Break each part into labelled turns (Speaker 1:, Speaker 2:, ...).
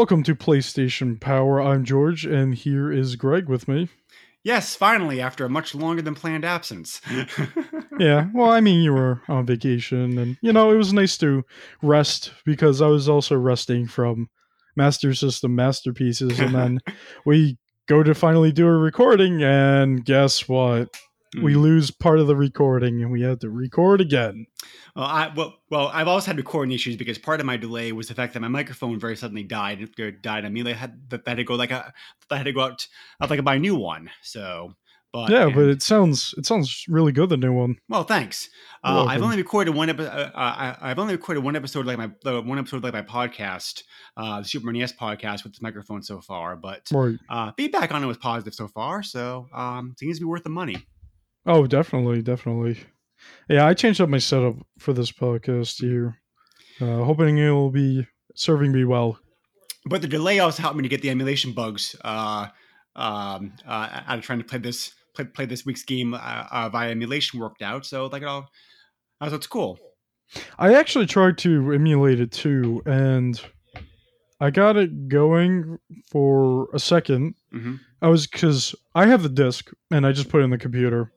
Speaker 1: Welcome to PlayStation Power. I'm George, and here is Greg with me.
Speaker 2: Yes, finally, after a much longer than planned absence.
Speaker 1: Yeah, well, I mean, you were on vacation, and you know, it was nice to rest because I was also resting from Master System masterpieces, and then we go to finally do a recording, and guess what? We
Speaker 2: Mm.
Speaker 1: lose part of the recording, and we had to record again.
Speaker 2: Well, I well, well, I've always had recording issues because part of my delay was the fact that my microphone very suddenly died. It died. I immediately had that had to go like a I had to go out. I had to buy a new one. So, but
Speaker 1: Yeah, but it sounds it sounds really good. The new one.
Speaker 2: well, thanks. Uh, I've only recorded one episode. Uh, I, I've only recorded one episode like my uh, one episode like my podcast, uh, the Super NES podcast with this microphone so far. But
Speaker 1: Right.
Speaker 2: uh, feedback on it was positive so far. So, um, seems to be worth the money.
Speaker 1: Oh, definitely, definitely. Yeah, I changed up my setup for this podcast here, uh, hoping it will be serving me well.
Speaker 2: but the delay also helped me to get the emulation bugs uh, um, uh, out of trying to play this play, play this week's game uh, uh, via emulation worked out. So like it all, so it's cool.
Speaker 1: I actually tried to emulate it too, and I got it going for a second.
Speaker 2: hmm
Speaker 1: I was because I have the disc, and I just put it in the computer.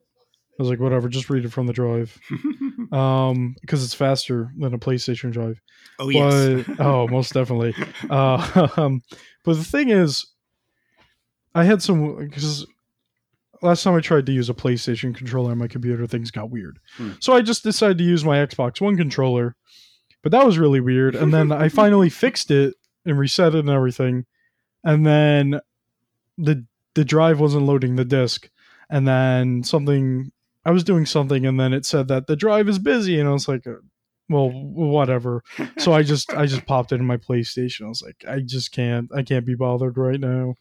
Speaker 1: I was like, whatever, just read it from the drive, um, because it's faster than a PlayStation drive.
Speaker 2: oh yes.
Speaker 1: But oh, most definitely. Uh, um, but the thing is, I had some because last time I tried to use a PlayStation controller on my computer, things got weird.
Speaker 2: Hmm.
Speaker 1: So I just decided to use my Xbox One controller, but that was really weird. And then I finally fixed it and reset it and everything, and then the the drive wasn't loading the disc, and then something. I was doing something, and then it said that the drive is busy, and I was like, uh, "Well, whatever." so I just I just popped it in my PlayStation. I was like, I just can't I can't be bothered right now.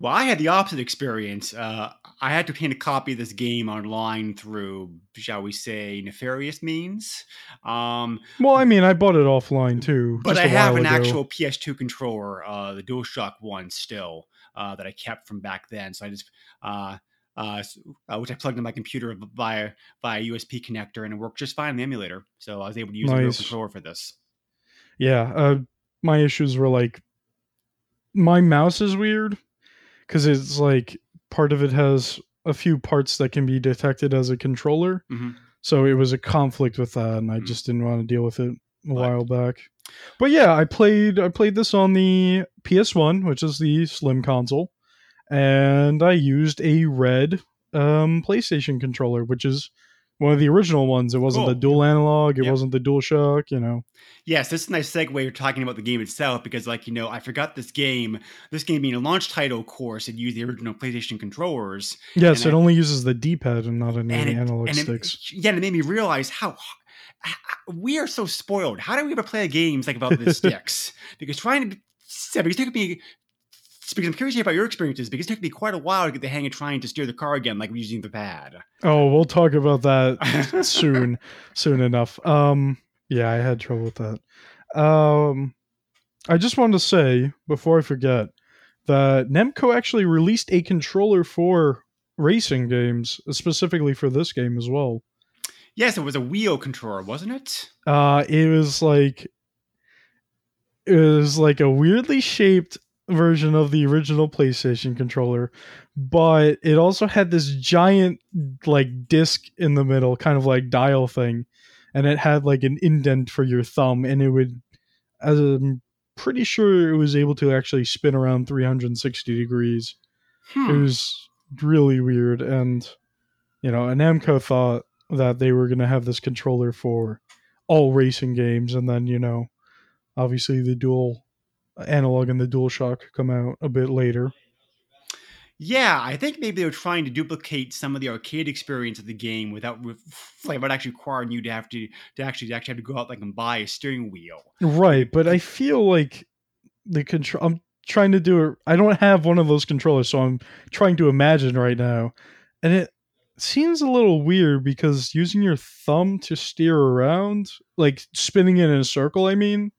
Speaker 2: well, I had the opposite experience. Uh, I had to obtain a copy of this game online through, shall we say, nefarious means. Um,
Speaker 1: Well, I mean, I bought it offline too.
Speaker 2: but I have an
Speaker 1: ago.
Speaker 2: actual PS2 controller, uh, the DualShock one, still uh, that I kept from back then. So I just, uh, uh, which I plugged in my computer via via USB connector, and it worked just fine in the emulator. So I was able to use a real controller for this.
Speaker 1: Yeah, uh, my issues were like my mouse is weird because it's like part of it has a few parts that can be detected as a controller.
Speaker 2: Mhm.
Speaker 1: So it was a conflict with that, and I
Speaker 2: Mm.
Speaker 1: just didn't want to deal with it a
Speaker 2: But-
Speaker 1: while back. But yeah, I played I played this on the PS1, which is the slim console, and I used a red um, PlayStation controller, which is one of the original ones. It wasn't the dual analog. It
Speaker 2: Yep.
Speaker 1: wasn't the dual shock. You know.
Speaker 2: Yes, this is a nice segue. You're talking about the game itself because, like, you know, I forgot this game. This game being a launch title, of course, it used the original PlayStation controllers,
Speaker 1: Yes, it
Speaker 2: I-
Speaker 1: only uses the D-pad and not any
Speaker 2: and it,
Speaker 1: analog
Speaker 2: and it,
Speaker 1: sticks.
Speaker 2: yeah, and it made me realize how we are so spoiled. How do we ever play games like about the sticks? Because trying to, yeah, because it took me. Because I'm curious about your experiences, because it took me quite a while to get the hang of trying to steer the car again, like using the pad.
Speaker 1: Oh, we'll talk about that soon, soon enough. Um, yeah, I had trouble with that. Um, I just wanted to say before I forget that Namco actually released a controller for racing games, specifically for this game as well.
Speaker 2: Yes, it was a Wii controller, wasn't it?
Speaker 1: Uh, it was like it was like a weirdly shaped version of the original PlayStation controller, but it also had this giant like disc in the middle, kind of like dial thing, and it had like an indent for your thumb, and it would, as I'm pretty sure, it was able to actually spin around 360 degrees. It
Speaker 2: Hmm.
Speaker 1: was really weird, and you know, and Namco thought that they were going to have this controller for all racing games, and then you know, obviously the dual analog and the dual shock come out a bit later.
Speaker 2: Yeah, I think maybe they were trying to duplicate some of the arcade experience of the game without, like, without actually requiring you to have to to actually to actually have to go out like and buy a steering wheel.
Speaker 1: Right, but I feel like the control. I'm trying to do it. I don't have one of those controllers, so I'm trying to imagine right now, and it seems a little weird because using your thumb to steer around, like spinning it in a circle. I mean,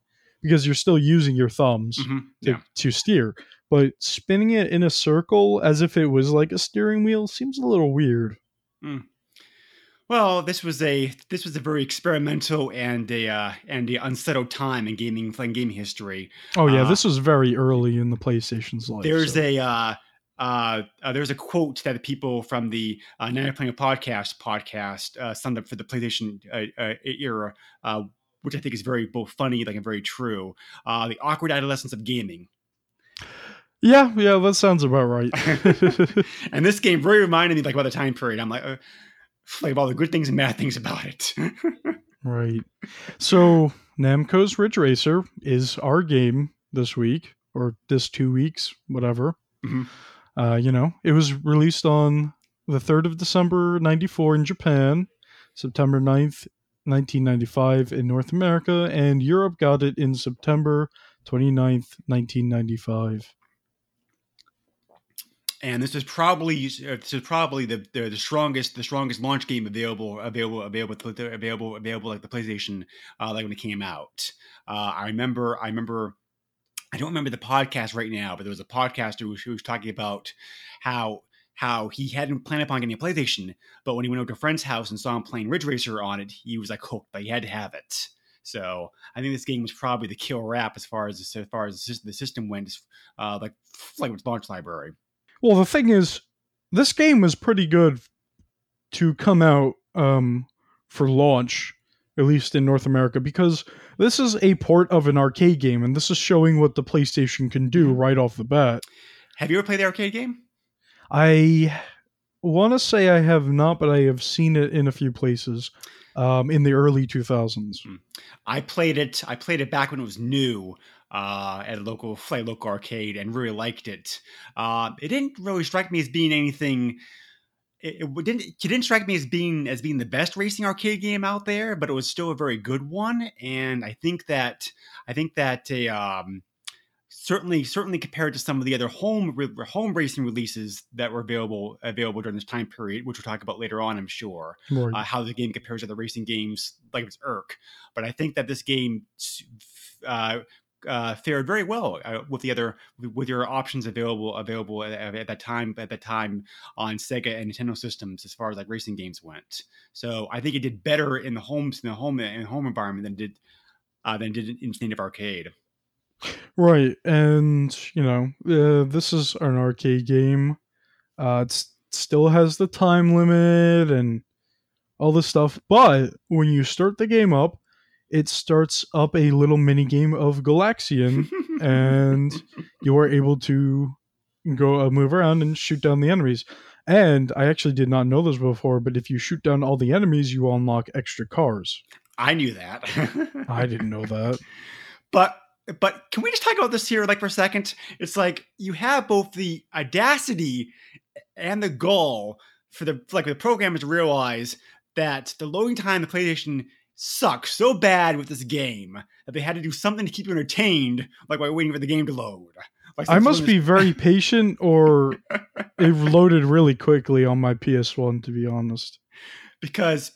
Speaker 1: because you're still using your thumbs
Speaker 2: Mhm,
Speaker 1: to,
Speaker 2: Yeah.
Speaker 1: to steer, but spinning it in a circle as if it was like a steering wheel seems a little weird.
Speaker 2: Well, this was a this was a very experimental and a uh, and a unsettled time in gaming in gaming history.
Speaker 1: Oh yeah,
Speaker 2: Uh,
Speaker 1: this was very early in the PlayStation's life.
Speaker 2: There's
Speaker 1: so-
Speaker 2: a uh, uh, uh, there's a quote that the people from the uh, Night Playing Podcast podcast uh, summed up for the PlayStation uh, uh, era, uh, which I think is very both funny like and very true. Uh, the awkward adolescence of gaming,
Speaker 1: yeah, yeah, that sounds about right.
Speaker 2: and this game very reminded me like about the time period. I'm like, uh, like of all the good things and bad things about it.
Speaker 1: right. So Namco's Ridge Racer is our game this week or this two weeks, whatever.
Speaker 2: Mhm.
Speaker 1: Uh, you know, it was released on the 3rd of December 94 in Japan, September 9th, 1995 in North America, and Europe got it in September 29th, 1995.
Speaker 2: and this is probably this is probably the, the the strongest the strongest launch game available available available available available like the PlayStation uh, like when it came out. Uh, I remember I remember I don't remember the podcast right now, but there was a podcaster who, who was talking about how how he hadn't planned upon getting a PlayStation, but when he went over to a friend's house and saw him playing Ridge Racer on it, he was like hooked. But he had to have it. So I think this game was probably the killer app as far as as far as the the system went, uh, like like its launch library.
Speaker 1: Well, the thing is, this game was pretty good to come out um, for launch, at least in North America, because this is a port of an arcade game, and this is showing what the PlayStation can do right off the bat.
Speaker 2: Have you ever played the arcade game?
Speaker 1: I want to say I have not, but I have seen it in a few places um, in the early 2000s.
Speaker 2: I played it. I played it back when it was new uh, at a local play local arcade and really liked it. Uh, it didn't really strike me as being anything. It, it didn't. It didn't strike me as being as being the best racing arcade game out there, but it was still a very good one. And I think that I think that a um, certainly certainly compared to some of the other home home racing releases that were available available during this time period, which we'll talk about later on, I'm sure
Speaker 1: Right.
Speaker 2: uh, how the game compares to the racing games like it's Irk. But I think that this game uh, uh, fared very well uh, with the other with your options available available at, at that time at that time on Sega and Nintendo systems as far as like racing games went. So I think it did better in the homes in the home in the home environment than it did uh, than it did in native arcade.
Speaker 1: Right, and you know, uh, this is an arcade game. Uh, it still has the time limit and all this stuff, but when you start the game up, it starts up a little mini game of Galaxian, and you are able to go uh, move around and shoot down the enemies. And I actually did not know this before, but if you shoot down all the enemies, you unlock extra cars.
Speaker 2: I knew that.
Speaker 1: I didn't know that.
Speaker 2: But but can we just talk about this here like for a second? It's like you have both the audacity and the gall for the like the programmers to realize that the loading time of the PlayStation sucks so bad with this game that they had to do something to keep you entertained, like while waiting for the game to load. Like
Speaker 1: I must be very patient, or it loaded really quickly on my PS1. To be honest,
Speaker 2: because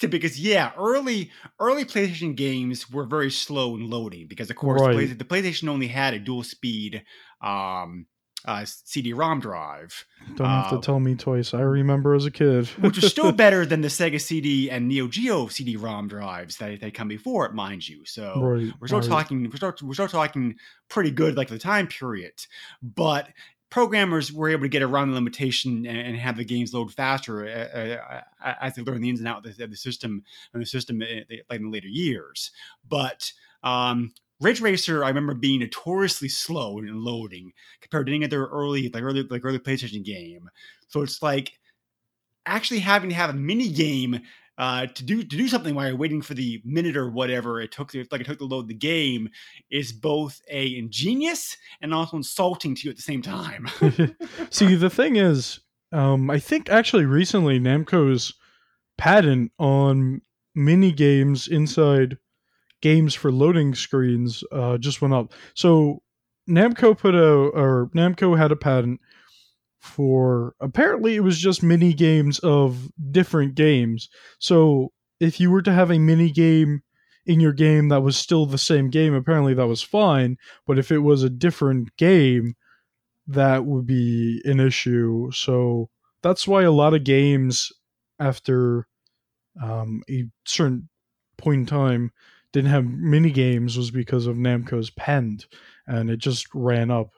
Speaker 2: be- because yeah, early early PlayStation games were very slow in loading because of course the,
Speaker 1: Right.
Speaker 2: Play- the PlayStation only had a dual speed um, uh, CD-ROM drive,
Speaker 1: don't have
Speaker 2: Uh,
Speaker 1: to tell me twice. I remember as a kid,
Speaker 2: which was still better than the Sega CD and Neo Geo CD-ROM drives that that come before it, mind you. So
Speaker 1: right.
Speaker 2: we're still
Speaker 1: right.
Speaker 2: talking we're still, we're still talking pretty good like the time period but programmers were able to get around the limitation and, and have the games load faster uh, uh, as they learn the ins and outs of the, system and the system uh, in the later years but um Ridge Racer, I remember being notoriously slow in loading compared to any other early, like early, like early PlayStation game. So it's like actually having to have a mini game uh, to do to do something while you're waiting for the minute or whatever it took to, like it took to load the game is both a ingenious and also insulting to you at the same time.
Speaker 1: See, the thing is, um, I think actually recently Namco's patent on mini games inside games for loading screens uh, just went up. So Namco put a or Namco had a patent for apparently it was just mini games of different games. So if you were to have a mini game in your game that was still the same game, apparently that was fine. But if it was a different game, that would be an issue. So that's why a lot of games after um, a certain point in time didn't have mini games was because of Namco's patent, and it just ran up,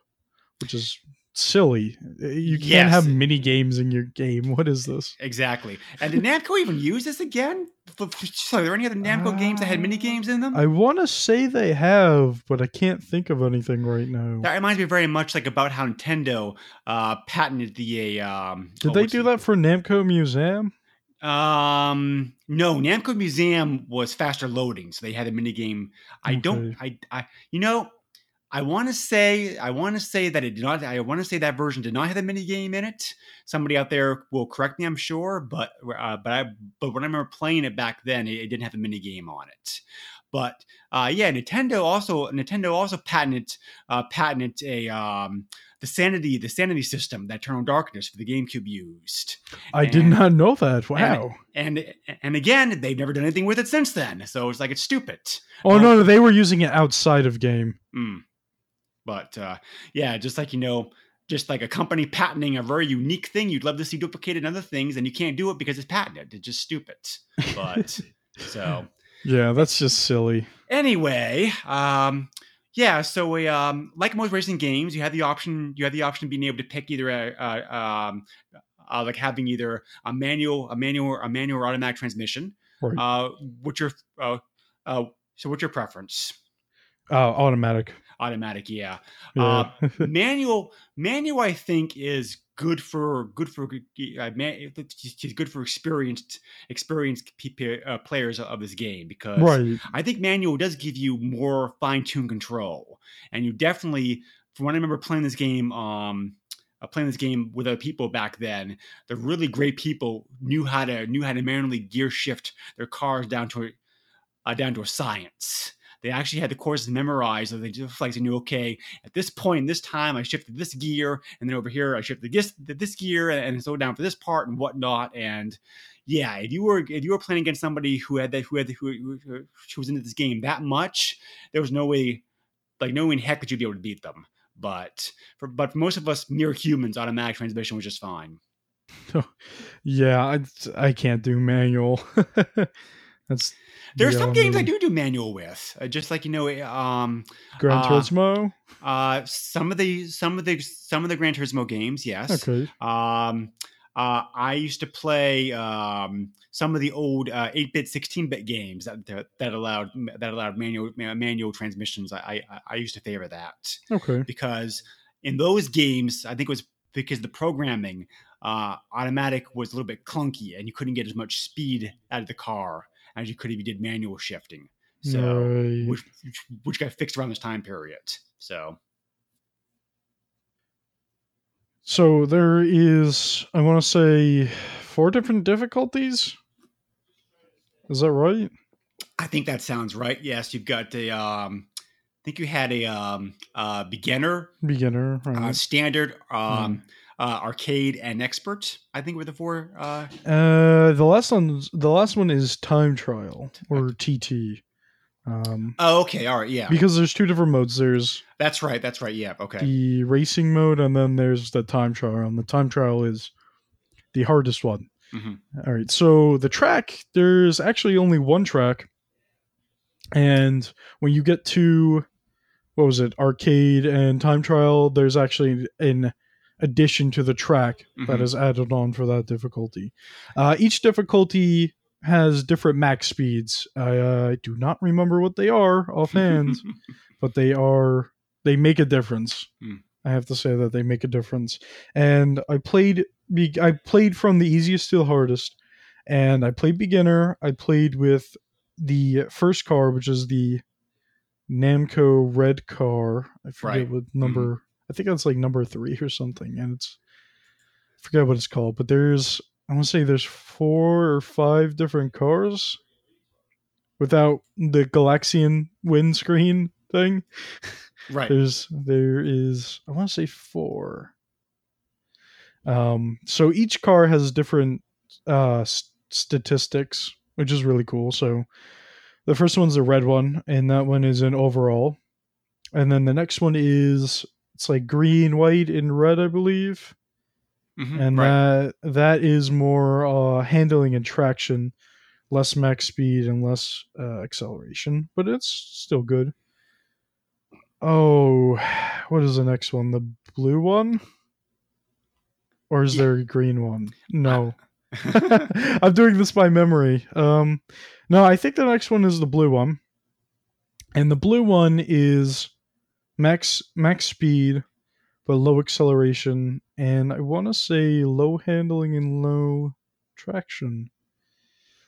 Speaker 1: which is silly. You can't
Speaker 2: Yes.
Speaker 1: have mini games in your game. What is this?
Speaker 2: Exactly. And did Namco even use this again? F- f- So, are there any other Namco games that had mini games in them?
Speaker 1: I want to say they have, but I can't think of anything right now.
Speaker 2: that reminds me very much like about how Nintendo uh, patented the um.
Speaker 1: Did
Speaker 2: oh,
Speaker 1: they do
Speaker 2: the-
Speaker 1: that for Namco Museum?
Speaker 2: Um, no, Namco Museum was faster loading, so they had a mini game. I don't, I, I, you know, I want to say, I want to say that it did not. I want to say that version did not have a mini game in it. Somebody out there will correct me, I'm sure, but, uh, but I, but when I remember playing it back then, it, it didn't have a mini game on it. But uh, yeah, Nintendo also Nintendo also patented uh, patented a um, the sanity the sanity system that Eternal Darkness for the GameCube used.
Speaker 1: I did not know that. Wow.
Speaker 2: And and again, they've never done anything with it since then. So it's like it's stupid.
Speaker 1: oh
Speaker 2: um,
Speaker 1: no, no, they were using it outside of game.
Speaker 2: Mm. But uh, yeah, just like you know, just like a company patenting a very unique thing, you'd love to see duplicated in other things, and you can't do it because it's patented. It's just stupid. But so
Speaker 1: Yeah, that's just silly.
Speaker 2: anyway, um, yeah. So we, um, like most racing games, you have the option. You have the option of being able to pick either a, a um, uh, like having either a manual, a manual, a manual or automatic transmission.
Speaker 1: Right.
Speaker 2: Uh, what's your uh, uh, so what's your preference?
Speaker 1: Uh, automatic.
Speaker 2: Automatic, yeah.
Speaker 1: Yeah.
Speaker 2: manual, manual, I think is good for good for uh, man, it's good for experienced experienced PP, uh, players of this game because
Speaker 1: right.
Speaker 2: I think manual does give you more fine tuned control, and you definitely, from what I remember playing this game, um, uh, playing this game with other people back then, the really great people knew how to knew how to manually gear shift their cars down to a uh, down to a science. They actually had the courses memorized, so they just like they knew, okay, at this point, this time, I shifted this gear, and then over here, I shifted this this gear, and, so down for this part and whatnot. And yeah, if you were if you were playing against somebody who had that who had who, who, who was into this game that much, there was no way, like no way in heck that you'd be able to beat them. But for but for most of us mere humans, automatic transmission was just fine.
Speaker 1: Yeah, I, I can't do manual. That's
Speaker 2: There's some games I do do manual with, uh, just like you know, um,
Speaker 1: Gran
Speaker 2: uh,
Speaker 1: Turismo.
Speaker 2: uh, some of the some of the some of the Gran Turismo games, yes.
Speaker 1: Okay.
Speaker 2: Um, uh, I used to play um, some of the old uh, 8-bit, 16-bit games that, that that allowed that allowed manual manual transmissions. I, I I used to favor that
Speaker 1: Okay.
Speaker 2: because in those games, I think it was because the programming uh, automatic was a little bit clunky and you couldn't get as much speed out of the car as you could if you did manual shifting. So
Speaker 1: Right.
Speaker 2: which, which which got fixed around this time period. So
Speaker 1: So there is, I want to say, four different difficulties. Is that right?
Speaker 2: I think that sounds right. Yes, you've got a. Um, I think you had a um, uh, beginner,
Speaker 1: Beginner.
Speaker 2: uh, standard, um, uh, arcade, and expert. I think were the four. Uh,
Speaker 1: Uh, the last one, the last one is time trial or TT. Um,
Speaker 2: oh, okay, all right, yeah,
Speaker 1: because there's two different modes. There's
Speaker 2: that's right, that's right, yeah, okay,
Speaker 1: the racing mode, and then there's the time trial. And the time trial is the hardest one.
Speaker 2: Mhm.
Speaker 1: All right. So the track, there's actually only one track, and when you get to what was it, arcade and time trial, there's actually an addition to the track that
Speaker 2: Mhm.
Speaker 1: is added on for that difficulty. Uh, each difficulty has different max speeds. I uh, do not remember what they are offhand but they are they make a difference.
Speaker 2: Hmm.
Speaker 1: I have to say that they make a difference. And I played I played from the easiest to the hardest, and I played beginner. I played with the first car, which is the Namco red car. I forget
Speaker 2: Right. Mm-hmm.
Speaker 1: what number. I think that's like number three or something, and it's I forget what it's called. But there's I want to say there's four or five different cars without the Galaxian windscreen thing.
Speaker 2: right.
Speaker 1: There's there is I want to say four. Um, so each car has different uh s- statistics, which is really cool. So the first one's the red one, and that one is an overall, and then the next one is it's like green, white, and red, I believe,
Speaker 2: Mhm,
Speaker 1: and
Speaker 2: right.
Speaker 1: that that is more uh handling and traction. less max speed and less uh, acceleration, but it's still good. Oh, what is the next one? The blue one? Or is
Speaker 2: Yeah.
Speaker 1: there a green one? No. I'm doing this by memory. Um, no, I think the next one is the blue one, and the blue one is max max speed, but low acceleration, and I want to say low handling and low traction.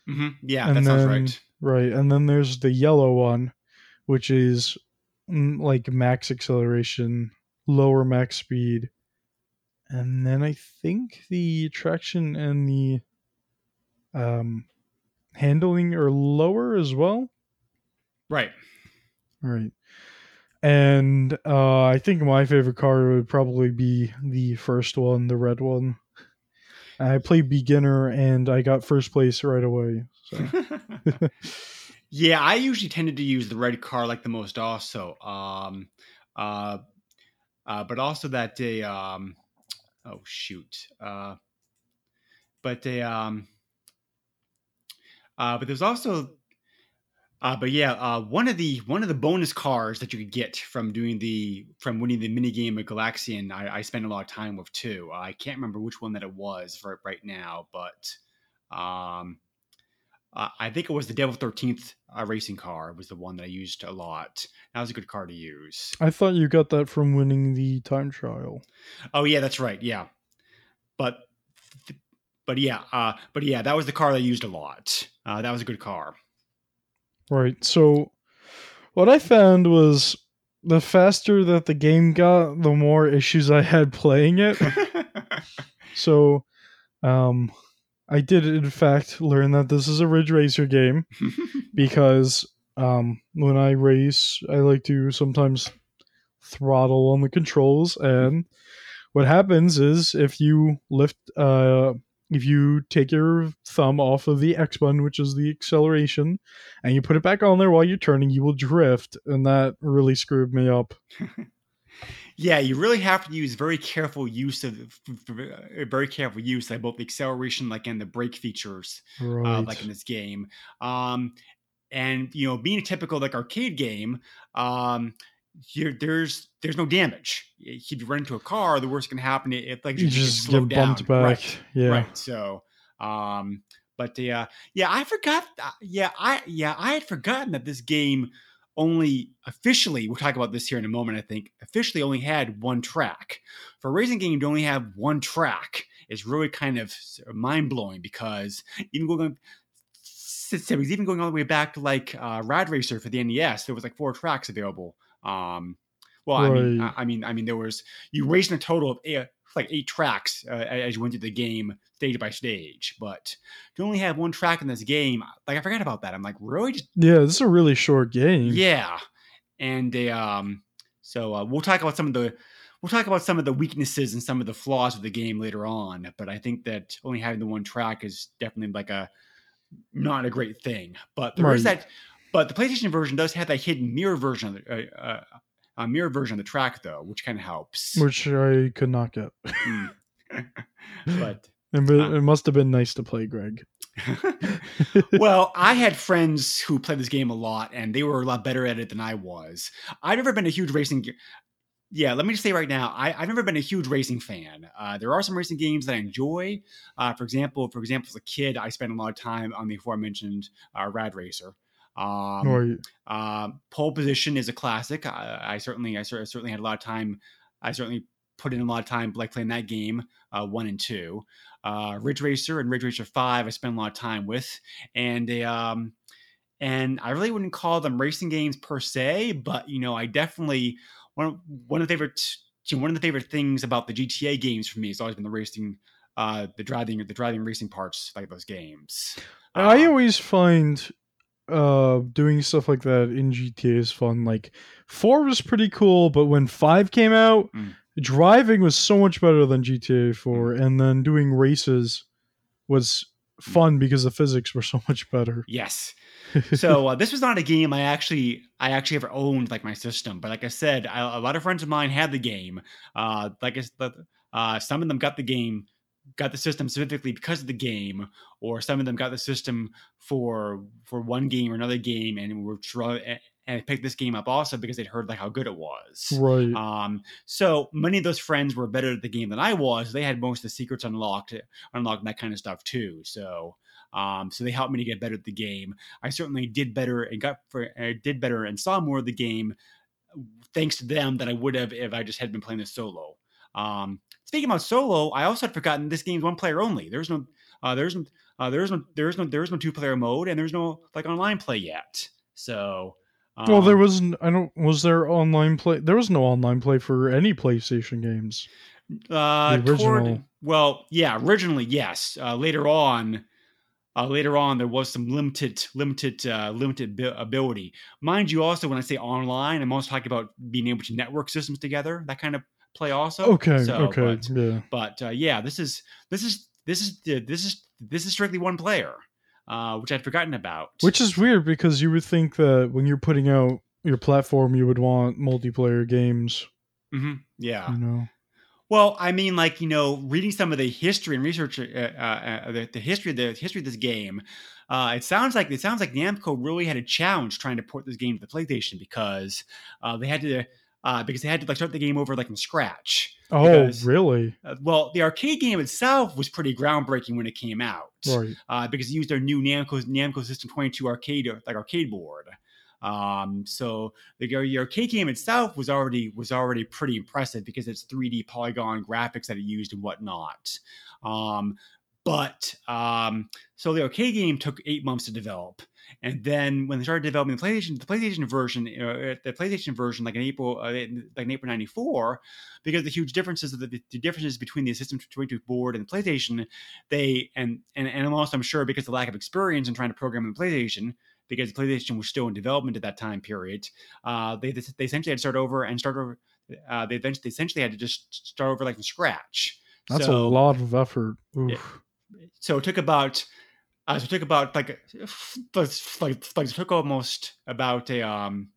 Speaker 2: hmm Yeah,
Speaker 1: And
Speaker 2: that sounds
Speaker 1: then-
Speaker 2: right.
Speaker 1: Right, and then there's the yellow one, which is mm, like max acceleration, lower max speed, and then I think the traction and the um, handling are lower as well.
Speaker 2: Right.
Speaker 1: Right, and uh, I think my favorite car would probably be the first one, the red one. I played beginner and I got first place right away. So.
Speaker 2: yeah, I usually tended to use the red car like the most also. Um uh uh but also that day um oh shoot. Uh but they um uh but there's also uh, but yeah, uh, one of the one of the bonus cars that you could get from doing the from winning the mini game of Galaxian, I, I spent a lot of time with too. I can't remember which one that it was right right now, but um, uh, I think it was the Devil Thirteenth uh, racing car was the one that I used a lot. That was a good car to use.
Speaker 1: I thought you got that from winning the time trial.
Speaker 2: Oh yeah, that's right. Yeah, but but yeah, uh, but yeah, that was the car that I used a lot. Uh, that was a good car.
Speaker 1: Right. So what I found was the faster that the game got, the more issues I had playing it. So um I did in fact learn that this is a Ridge Racer game because um when I race, I like to sometimes throttle on the controls and what happens is if you lift uh if you take your thumb off of the X button, which is the acceleration, and you put it back on there while you're turning, you will drift, and that really screwed me up.
Speaker 2: Yeah, you really have to use very careful use of uh, very careful use of both the acceleration, like and the brake features,
Speaker 1: Right.
Speaker 2: uh, like in this game. Um, and you know, being a typical like arcade game, um, here there's there's no damage. If you run into a car, the worst can happen if like
Speaker 1: you
Speaker 2: you
Speaker 1: just
Speaker 2: slow
Speaker 1: get bumped
Speaker 2: down.
Speaker 1: back.
Speaker 2: Right.
Speaker 1: Yeah.
Speaker 2: Right. So, um, but the uh, yeah, I forgot. Uh, yeah, I yeah, I had forgotten that this game only officially. We'll talk about this here in a moment. I think officially only had one track. For a racing game to only have one track is really kind of mind blowing because even going. Because even going all the way back to like uh, Rad Racer for the NES, there was like four tracks available. Um, well, I mean, I, I mean, I mean, there was you raced in a total of eight, like eight tracks uh, as you went through the game stage by stage. But you only have one track in this game, like I forgot about that. I'm like, really? Just,
Speaker 1: Yeah, this is a really short game.
Speaker 2: yeah. And they, um, so uh, we'll talk about some of the we'll talk about some of the weaknesses and some of the flaws of the game later on. But I think that only having the one track is definitely like a not a great thing. But there is
Speaker 1: Right.
Speaker 2: that. But the PlayStation version does have that hidden mirror version of the uh, uh, a mirror version of the track though, which kind of helps.
Speaker 1: Which I could not get.
Speaker 2: Mm. but
Speaker 1: but
Speaker 2: Ah.
Speaker 1: it must have been nice to play, Greg.
Speaker 2: well, I had friends who played this game a lot, and they were a lot better at it than I was. I've never been a huge racing. g- Yeah, let me just say right now, I, I've never been a huge racing fan. Uh, there are some racing games that I enjoy. Uh, for example, for example, as a kid, I spent a lot of time on the aforementioned uh, Rad Racer. Um, uh, pole position is a classic. I, I certainly, I cer- certainly had a lot of time. I certainly put in a lot of time, like playing that game, uh, one and two. Uh, Ridge Racer and Ridge Racer Five, I spent a lot of time with, and they, um, and I really wouldn't call them racing games per se, but you know, I definitely one of, one of the favorite one of the favorite things about the GTA games for me has always been the racing, uh, the driving, the driving racing parts like those games.
Speaker 1: I
Speaker 2: Um,
Speaker 1: always find uh doing stuff like that in GTA is fun. Like four was pretty cool, but when five came out,
Speaker 2: Mm.
Speaker 1: driving was so much better than GTA four, and then doing races was fun because the physics were so much better.
Speaker 2: Yes. so uh, this was not a game I actually I actually ever owned like my system, but like I said, I, a lot of friends of mine had the game. Uh, like I said, uh, some of them got the game got the system specifically because of the game, or some of them got the system for for one game or another game, and were try, and picked this game up also because they'd heard like how good it was.
Speaker 1: Right.
Speaker 2: Um, so many of those friends were better at the game than I was. They had most of the secrets unlocked, unlocked that kind of stuff too. So, um, so they helped me to get better at the game. I certainly did better and got for I did better and saw more of the game thanks to them than I would have if I just had been playing this solo. Um, speaking about solo, I also had forgotten this game's one player only. There's no, uh, there's no, uh, there's no, there's no, there's no two player mode, and there's no like online play yet. So, um,
Speaker 1: well, there was n- I don't was there online play? There was no online play for any PlayStation games.
Speaker 2: uh,
Speaker 1: the
Speaker 2: toward- original. well, yeah, originally yes. Uh, later on, uh, later on, there was some limited, limited, uh, limited bi- ability. Mind you, also when I say online, I'm also talking about being able to network systems together. That kind of play also.
Speaker 1: Okay,
Speaker 2: So,
Speaker 1: okay,
Speaker 2: but-
Speaker 1: yeah.
Speaker 2: but uh, yeah, this is this is this is this is this is strictly one player, uh, which I'd forgotten about.
Speaker 1: Which is weird because you would think that when you're putting out your platform, you would want multiplayer games.
Speaker 2: hmm yeah.
Speaker 1: You know.
Speaker 2: Well, I mean, like you know, reading some of the history and research, uh, uh, uh, the, the history of the history of this game, uh, it sounds like it sounds like Namco really had a challenge trying to port this game to the PlayStation because uh, they had to uh, because they had to like start the game over like from scratch.
Speaker 1: Oh,
Speaker 2: Because-
Speaker 1: really?
Speaker 2: Uh, well, the arcade game itself was pretty groundbreaking when it came out.
Speaker 1: Right.
Speaker 2: uh, because it used their new Namco Namco System 22 arcade like arcade board. Um, so the, the arcade game itself was already was already pretty impressive because it's 3D polygon graphics that it used and whatnot. Um, but um, so the arcade game took eight months to develop, and then when they started developing the PlayStation, the PlayStation version, uh, the PlayStation version, like in April, uh, like in April '94, because the huge differences of the, the differences between the System 22 board and the PlayStation, they and and and also I'm sure because of the lack of experience in trying to program the PlayStation, because the PlayStation was still in development at that time period, uh, they they essentially had to start over and start over. Uh, they eventually they essentially had to just start over like from scratch.
Speaker 1: That's
Speaker 2: So-
Speaker 1: a lot of effort.
Speaker 2: So it took about uh, so it took about like like like, took almost about a um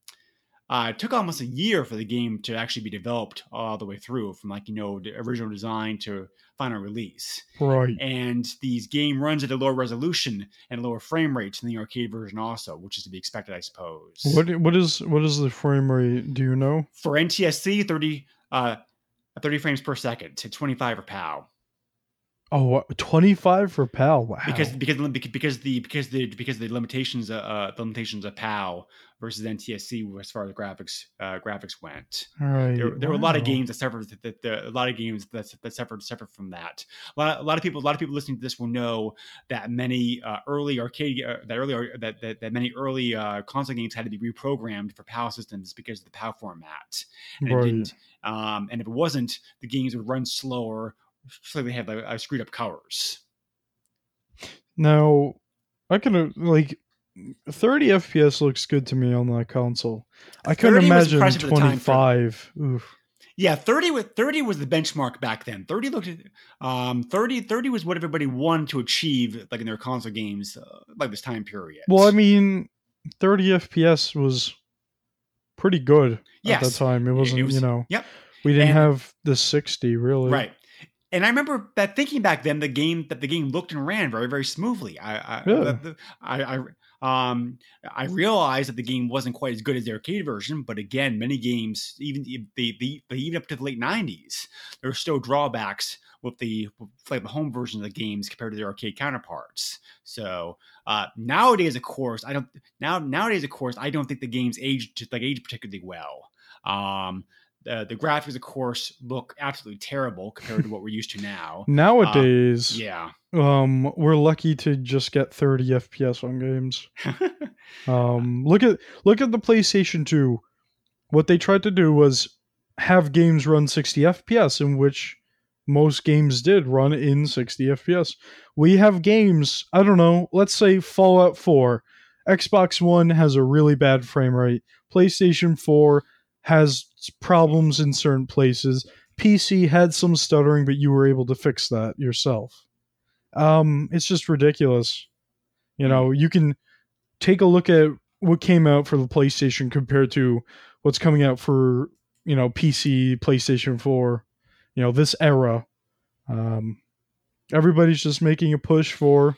Speaker 2: uh, it took almost a year for the game to actually be developed all the way through from like you know the original design to final release
Speaker 1: Right.
Speaker 2: and these game runs at a lower resolution and lower frame rates than the arcade version also which is to be expected i suppose
Speaker 1: What what is what is the frame rate? Do you know?
Speaker 2: for ntsc 30 uh 30 frames per second to 25 or PAL
Speaker 1: Oh, what, 25 for PAL. Wow.
Speaker 2: because because because the because the because the limitations uh, uh the limitations of PAL versus NTSC as far as graphics uh, graphics went.
Speaker 1: All right.
Speaker 2: There, there were a lot of games that suffered that, that, that- a lot of games that that suffered suffered from that. A lot, a lot of people a lot of people listening to this will know that many uh, early arcade uh, that early that, that that many early uh, console games had to be reprogrammed for PAL systems because of the PAL format. And it
Speaker 1: Right.
Speaker 2: didn't. Um, and if it wasn't, the games would run slower. So they have like, uh, screwed up colors.
Speaker 1: Now, I can uh, like 30 FPS looks good to me on that console. I couldn't imagine
Speaker 2: impressive at the time for-
Speaker 1: 25. Oof.
Speaker 2: Yeah, 30 was 30 was the benchmark back then. 30 looked um 30 30 was what everybody wanted to achieve like in their console games uh, like this time period.
Speaker 1: Well, I mean, 30 FPS was pretty good at
Speaker 2: Yes.
Speaker 1: that time. It
Speaker 2: It- it
Speaker 1: wasn't,
Speaker 2: was-
Speaker 1: you know,
Speaker 2: yep.
Speaker 1: we didn't
Speaker 2: And-
Speaker 1: have the 60 really.
Speaker 2: right. And I remember that thinking back then the game that the game looked and ran very very smoothly. I I
Speaker 1: Yeah.
Speaker 2: the- I, I um I realized that the game wasn't quite as good as the arcade version, but again, many games even the, the, even up to the late 90s, there were still drawbacks with the like the home version of the games compared to their arcade counterparts. So uh, nowadays, of course, I don't now nowadays, of course, I don't think the games aged like age particularly well. Um, the, the graphics, of course, look absolutely terrible compared to what we're used to now.
Speaker 1: Nowadays,
Speaker 2: Yeah,
Speaker 1: um, we're lucky to just get 30 FPS on games. Um, look at look at the PlayStation 2. What they tried to do was have games run 60 FPS, in which most games did run in 60 FPS. We have games, I don't know, let's say Fallout 4. Xbox One has a really bad frame rate. PlayStation 4 has problems in certain places. PC had some stuttering, but you were able to fix that yourself. Um, it's just ridiculous. You know, you can take a look at what came out for the PlayStation compared to what's coming out for you know PC, PlayStation Four, you know this era. Um, everybody's just making a push for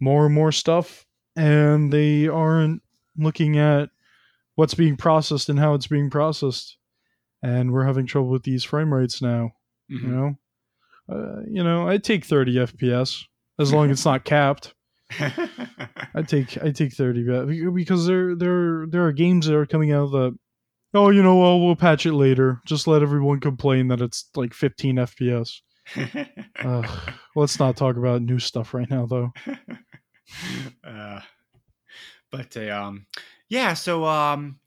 Speaker 1: more and more stuff, and they aren't looking at what's being processed and how it's being processed. And we're having trouble with these frame rates now.
Speaker 2: Mhm.
Speaker 1: You know, uh, you know, I take 30 FPS as long as it's not capped. I take I take 30 because there there there are games that are coming out that oh you know well we'll patch it later. Just let everyone complain that it's like 15 FPS. Ugh. Let's not talk about new stuff right now though.
Speaker 2: uh, but uh, um, yeah, so um,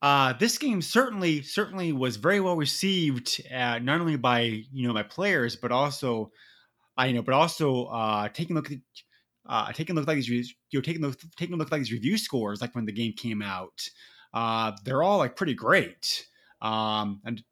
Speaker 2: uh, this game certainly certainly was very well received, uh, not only by you know my players, but also I you know, but also uh, taking a look at uh, taking a look at these you know taking a look, taking a look at these review scores like when the game came out. Uh, they're all like pretty great. Um, and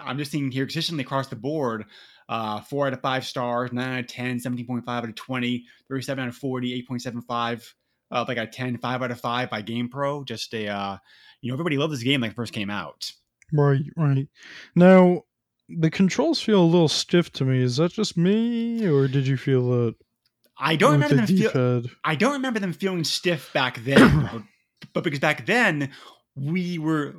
Speaker 2: I'm just seeing here consistently across the board. Uh, 4 out of 5 stars, 9 out of 10, 17.5 out of 20, 37 out of 40, 8.75 uh, like a 10, 5 out of 5 by GamePro. Just a, uh, you know, everybody loved this game like it first came out.
Speaker 1: Right, right. Now the controls feel a little stiff to me. Is that just me, or did you feel that?
Speaker 2: I don't remember them
Speaker 1: the
Speaker 2: feel? I don't remember them feeling stiff back then, but, because back then we were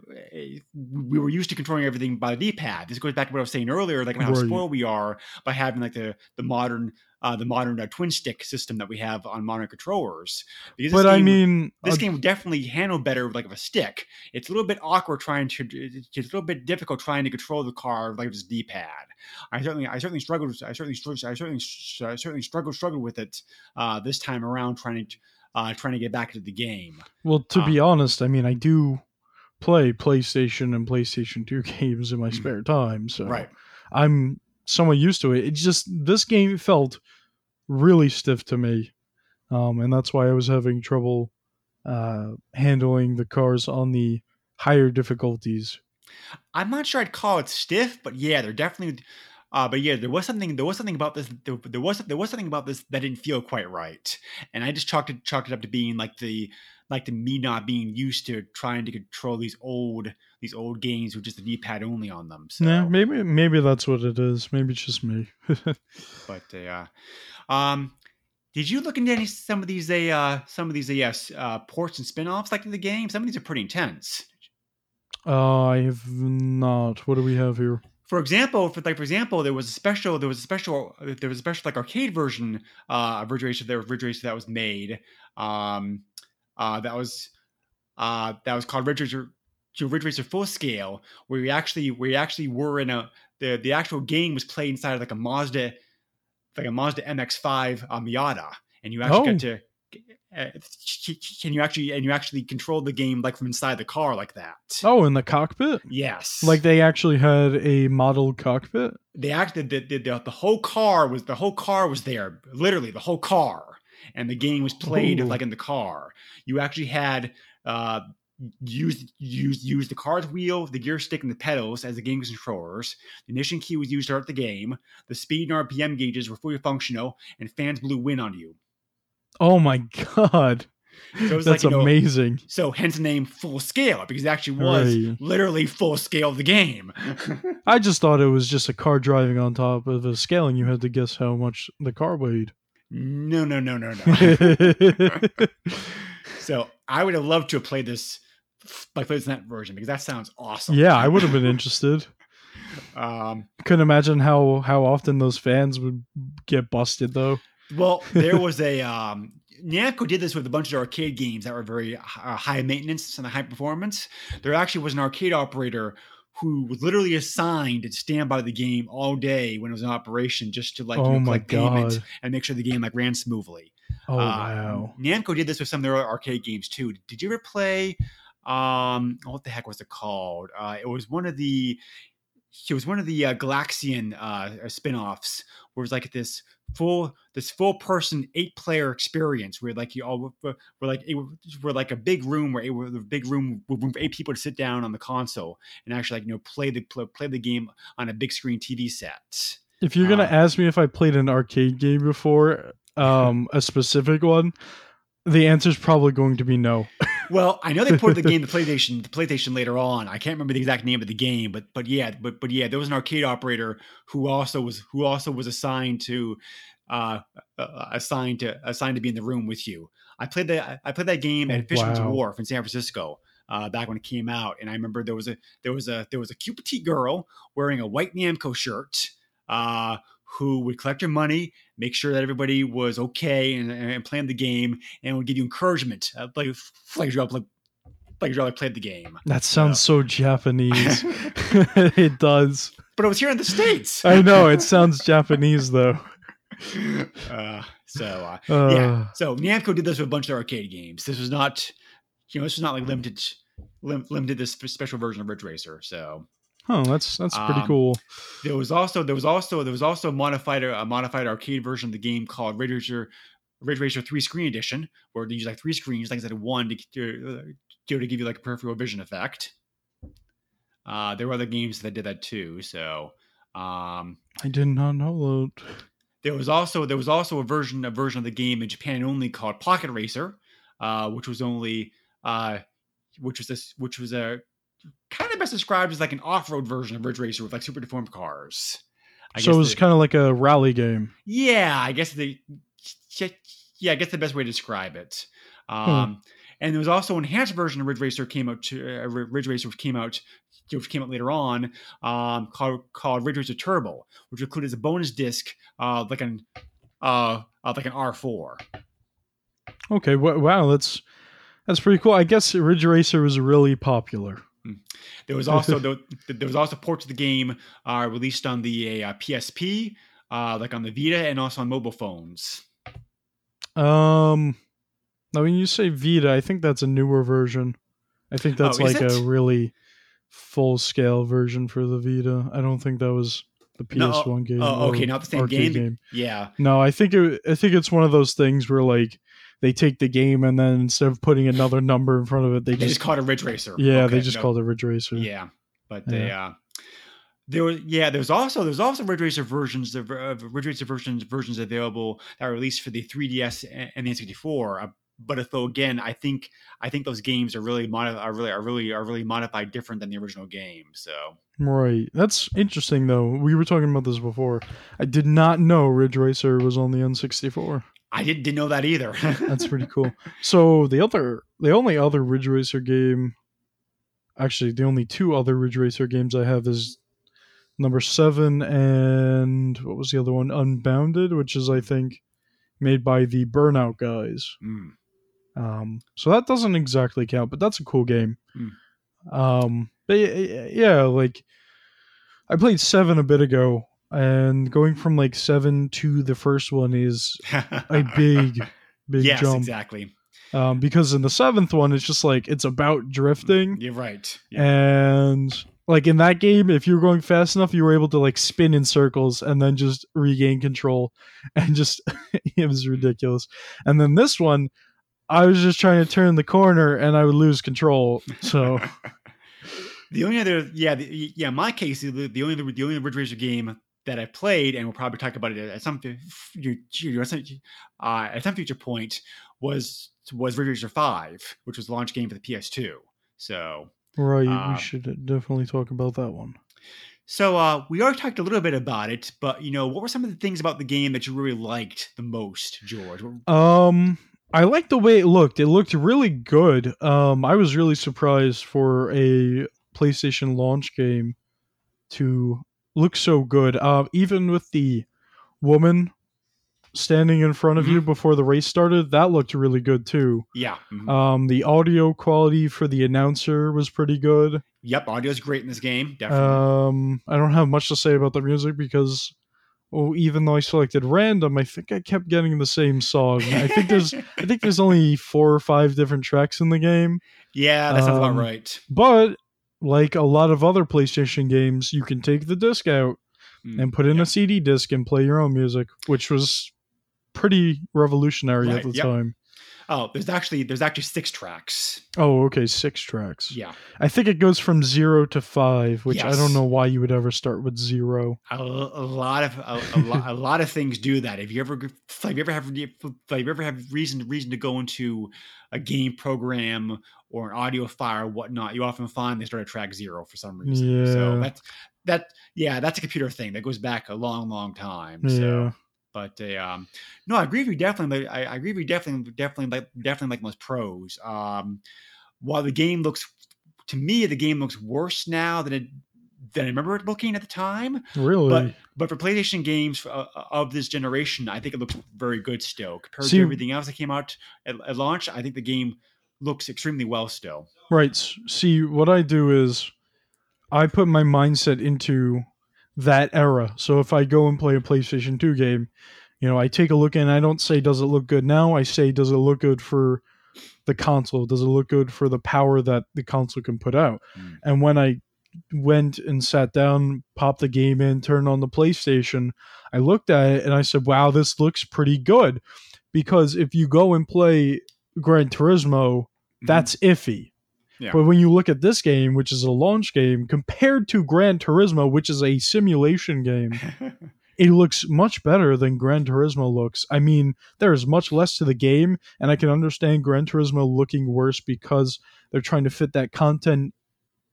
Speaker 2: we were used to controlling everything by the D-pad. This goes back to what I was saying earlier, like how spoiled we are by having like the the modern uh, the modern uh, twin stick system that we have on modern controllers. Because
Speaker 1: But I
Speaker 2: game-
Speaker 1: mean,
Speaker 2: this
Speaker 1: uh,
Speaker 2: game would definitely handle better with like a stick. It's a little bit awkward trying to. It's a little bit difficult trying to control the car like this D-pad. I certainly, I certainly struggled. I certainly, I certainly, I certainly struggled, struggled with it uh, this time around, trying to, uh, trying to get back into the game.
Speaker 1: well, to be
Speaker 2: uh,
Speaker 1: honest, I mean, I do play PlayStation and PlayStation 2 games in my
Speaker 2: Mhm.
Speaker 1: spare time, so
Speaker 2: Right.
Speaker 1: I'm somewhat used to it. It just this game felt really stiff to me, um, and that's why I was having trouble uh, handling the cars on the higher difficulties.
Speaker 2: I'm not sure I'd call it stiff, but yeah, they're definitely. Uh, but yeah, there was something. There was something about this. There, there was there was something about this that didn't feel quite right, and I just chalked it chalked it up to being like the like the me not being used to trying to control these old these old games with just the D-pad only on them. So,
Speaker 1: Yeah, maybe maybe that's what it is. Maybe it's just me.
Speaker 2: but uh, um, did you look into any some of these uh some of these uh, yes uh ports and spin-offs like the game? Some of these are pretty intense.
Speaker 1: uh, I have not. What do we have here?
Speaker 2: for example, for like for example, there was a special, there was a special, there was a special like arcade version uh, of Ridge Racer, there was Ridge Racer that was made, um, uh, that was uh, that was called Ridge Racer, Ridge Racer Full Scale, where we actually we actually were in a the the actual game was played inside of like a Mazda, like a Mazda MX-5 uh, Miata, and you actually
Speaker 1: Oh.
Speaker 2: got to. Uh, can you actually and you actually control the game like from inside the car like that?
Speaker 1: Oh, in the cockpit?
Speaker 2: Yes,
Speaker 1: Like they actually had a model cockpit?
Speaker 2: they actually the, the, the, the whole car was the whole car was there literally the whole car and the game was played
Speaker 1: Ooh.
Speaker 2: like in the car you actually had uh used used used the car's wheel the gear stick and the pedals as the game controllers the ignition key was used to start the game the speed and rpm gauges were fully functional and fans blew wind on you
Speaker 1: Oh my god.
Speaker 2: So
Speaker 1: That's
Speaker 2: like, you know,
Speaker 1: amazing.
Speaker 2: so hence the name full scale because it actually was
Speaker 1: Right.
Speaker 2: literally full scale of the game
Speaker 1: I just thought it was just a car driving on top of a scale and you had to guess how much the car weighed.
Speaker 2: No no no no no So I would have loved to have played this, like played this net version because that sounds awesome.
Speaker 1: yeah, I would have been interested.
Speaker 2: Um,
Speaker 1: Couldn't imagine how how often those fans would get busted though.
Speaker 2: well, there was a um, Namco did this with a bunch of arcade games that were very uh, high maintenance and high performance. There actually was an arcade operator who was literally assigned to stand by the game all day when it was in operation, just to like you
Speaker 1: oh
Speaker 2: know, collect payment
Speaker 1: god.
Speaker 2: and make sure the game like ran smoothly.
Speaker 1: Oh
Speaker 2: Uh,
Speaker 1: wow.
Speaker 2: Namco did this with some of their other arcade games too. Did you ever play? Um, what the heck was it called? Uh, it was one of the. It was one of the uh, Galaxian uh, spin-offs where it was like this full this full person eight player experience where like you all were, like it were like a big room where it the big room with room for eight people to sit down on the console and actually like you know play the play, play the game on a big screen TV set.
Speaker 1: If you're gonna
Speaker 2: uh,
Speaker 1: ask me if I played an arcade game before, um, a specific one, the answer's probably going to be no.
Speaker 2: Well, I know they ported the game to PlayStation the PlayStation later on. I can't remember the exact name of the game, but but yeah, but but yeah, there was an arcade operator who also was who also was assigned to uh, uh, assigned to assigned to be in the room with you. I played that I played that game
Speaker 1: Oh,
Speaker 2: at Fisherman's
Speaker 1: wow.
Speaker 2: Wharf in San Francisco uh, back when it came out, and I remember there was a there was a there was a cute petite girl wearing a white Namco shirt uh, who would collect your money, make sure that everybody was okay, and, and plan the game, and would give you encouragement, uh, like like you like like you like played the game.
Speaker 1: That sounds so Japanese. it does.
Speaker 2: But it was here in the states.
Speaker 1: I know it sounds Japanese though.
Speaker 2: uh, so uh,
Speaker 1: Uh,
Speaker 2: yeah, so Namco did this with a bunch of arcade games. This was not, you know, this was not like limited, lim- limited this special version of Ridge Racer. So
Speaker 1: Oh, that's that's pretty
Speaker 2: Um,
Speaker 1: cool.
Speaker 2: there was also there was also there was also a modified a modified arcade version of the game called Ridge Racer, Ridge Racer Three Screen Edition, where they use like three screens, like instead of one to to, to, to give you like a peripheral vision effect. Uh, there were other games that did that too. So um,
Speaker 1: I did not know that.
Speaker 2: There was also there was also a version a version of the game in Japan only called Pocket Racer, uh, which was only uh, which was this which was a kind of best described as like an off road version of Ridge Racer with like super deformed cars. I
Speaker 1: so it was kind of like a rally game.
Speaker 2: yeah, I guess the yeah, I guess the best way to describe it. Um, And there was also an enhanced version of Ridge Racer came out to uh, Ridge Racer which came out which came out later on um, called called Ridge Racer Turbo, which included as a bonus disc uh, like an uh, uh, like an R four.
Speaker 1: Okay, wow, that's that's pretty cool. I guess Ridge Racer was really popular.
Speaker 2: There was also there, there was also ports of the game uh, released on the uh, PSP, uh, like on the Vita, and also on mobile phones.
Speaker 1: Um, now when you say Vita, I think that's a newer version. I think that's
Speaker 2: Oh,
Speaker 1: like a really full scale version for the Vita. I don't think that was the PS1 game.
Speaker 2: Oh, okay, not the same
Speaker 1: arcade
Speaker 2: game. Yeah,
Speaker 1: No, I think it, I think it's one of those things where like they take the game and then instead of putting another number in front of it, they
Speaker 2: they just
Speaker 1: just
Speaker 2: called it Ridge Racer.
Speaker 1: yeah, they just
Speaker 2: no.
Speaker 1: called it Ridge Racer.
Speaker 2: Yeah, but they uh, there was yeah there's also there's also Ridge Racer versions of, of Ridge Racer versions versions available that are released for the 3DS and and the N64. Uh, but though again, I think I think those games are really modi- are really are really are really modified different than the original game. So
Speaker 1: Right. That's interesting though. We were talking about this before. I did not know Ridge Racer was on the N64.
Speaker 2: I didn't, didn't know that either.
Speaker 1: That's pretty cool. So the other, the only other Ridge Racer game, actually, the only two other Ridge Racer games I have is number seven and what was the other one? Unbounded, which is I think made by the Burnout guys.
Speaker 2: Mm.
Speaker 1: Um, so that doesn't exactly count, but that's a cool game.
Speaker 2: Hmm.
Speaker 1: Um, but yeah, like I played seven a bit ago, and going from like seven to the first one is a big, big
Speaker 2: yes,
Speaker 1: jump.
Speaker 2: exactly.
Speaker 1: Um, because in the seventh one, it's just like it's about drifting,
Speaker 2: You're right. Yeah.
Speaker 1: and like in that game, if you were going fast enough, you were able to like spin in circles and then just regain control, and just it was ridiculous. And then this one, I was just trying to turn the corner and I would lose control. So
Speaker 2: The only other, yeah, the, yeah, my case, the, the only the only Ridge Racer game that I played, and we'll probably talk about it at some you, you, at some- uh, at some future point, was was Ridge Racer Five, which was the launch game for the PS2. So,
Speaker 1: right,
Speaker 2: Uh,
Speaker 1: we should definitely talk about that one.
Speaker 2: so uh, we already talked a little bit about it, but you know, what were some of the things about the game that you really liked the most, George?
Speaker 1: Um, I liked the way it looked. It looked really good. Um, I was really surprised for a PlayStation launch game to look so good. Uh, even with the woman standing in front of you before the race started, that looked really good too.
Speaker 2: Yeah. mhm.
Speaker 1: Um, the audio quality for the announcer was pretty good.
Speaker 2: yep. audio is great in this game. Definitely.
Speaker 1: Um, I don't have much to say about the music because, well, even though I selected random, I think I kept getting the same song. I think there's, I think there's only four or five different tracks in the game,
Speaker 2: yeah, that sounds
Speaker 1: um,
Speaker 2: about right.
Speaker 1: but like a lot of other PlayStation games, you can take the disc out
Speaker 2: Mm,
Speaker 1: and put in
Speaker 2: yeah.
Speaker 1: a CD disc and play your own music, which was pretty revolutionary
Speaker 2: Right,
Speaker 1: at the
Speaker 2: yep.
Speaker 1: time.
Speaker 2: Oh, there's actually there's actually six tracks.
Speaker 1: Oh, okay, six tracks.
Speaker 2: Yeah.
Speaker 1: I think it goes from zero to five, which I don't know why you would ever start with zero.
Speaker 2: a, a lot of a, a, lot, a lot of things do that. If you ever if you ever have if you ever have reason reason to go into a game program or an audio file or whatnot, you often find they start at track zero for some reason.
Speaker 1: Yeah.
Speaker 2: So that's that yeah, that's a computer thing that goes back a long, long time.
Speaker 1: Yeah.
Speaker 2: So But uh, um, no, I agree with you definitely. I, I agree with you definitely, definitely, like definitely like most pros. Um, while the game looks to me, the game looks worse now than it than I remember it looking at the time.
Speaker 1: Really?
Speaker 2: But but for PlayStation games uh, of this generation, I think it looks very good still compared
Speaker 1: See-
Speaker 2: to everything else that came out at, at launch. I think the game looks extremely well still.
Speaker 1: Right. See, what I do is I put my mindset into that era. So if I go and play a PlayStation 2 game, you know, I take a look and I don't say, does it look good now? I say, does it look good for the console? Does it look good for the power that the console can put out?
Speaker 2: Mm.
Speaker 1: And when I went and sat down, popped the game in, turned on the PlayStation, I looked at it and I said, wow, this looks pretty good. Because if you go and play Gran Turismo, that's iffy.
Speaker 2: Yeah.
Speaker 1: But when you look at this game, which is a launch game, compared to Gran Turismo, which is a simulation game, it looks much better than Gran Turismo looks. I mean, there is much less to the game, and I can understand Gran Turismo looking worse because they're trying to fit that content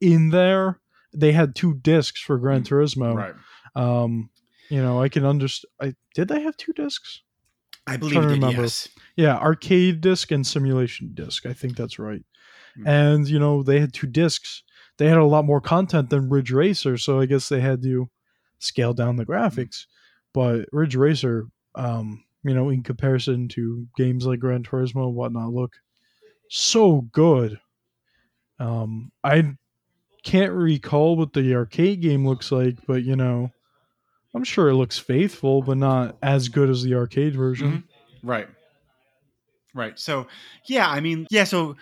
Speaker 1: in there. They had two discs for Gran Turismo.
Speaker 2: right.
Speaker 1: Um, you know, I can understand. I did they have two discs?
Speaker 2: I believe it
Speaker 1: remember.
Speaker 2: yes.
Speaker 1: Yeah, arcade disc and simulation disc. I think that's right.
Speaker 2: Hmm.
Speaker 1: And you know, they had two discs. They had a lot more content than Ridge Racer, so I guess they had to scale down the graphics. But Ridge Racer, um, you know, in comparison to games like Gran Turismo and whatnot, look so good. Um, I can't recall what the arcade game looks like, but you know, I'm sure it looks faithful, but not as good as the arcade version.
Speaker 2: Right. Right. So, yeah, I mean, yeah, so,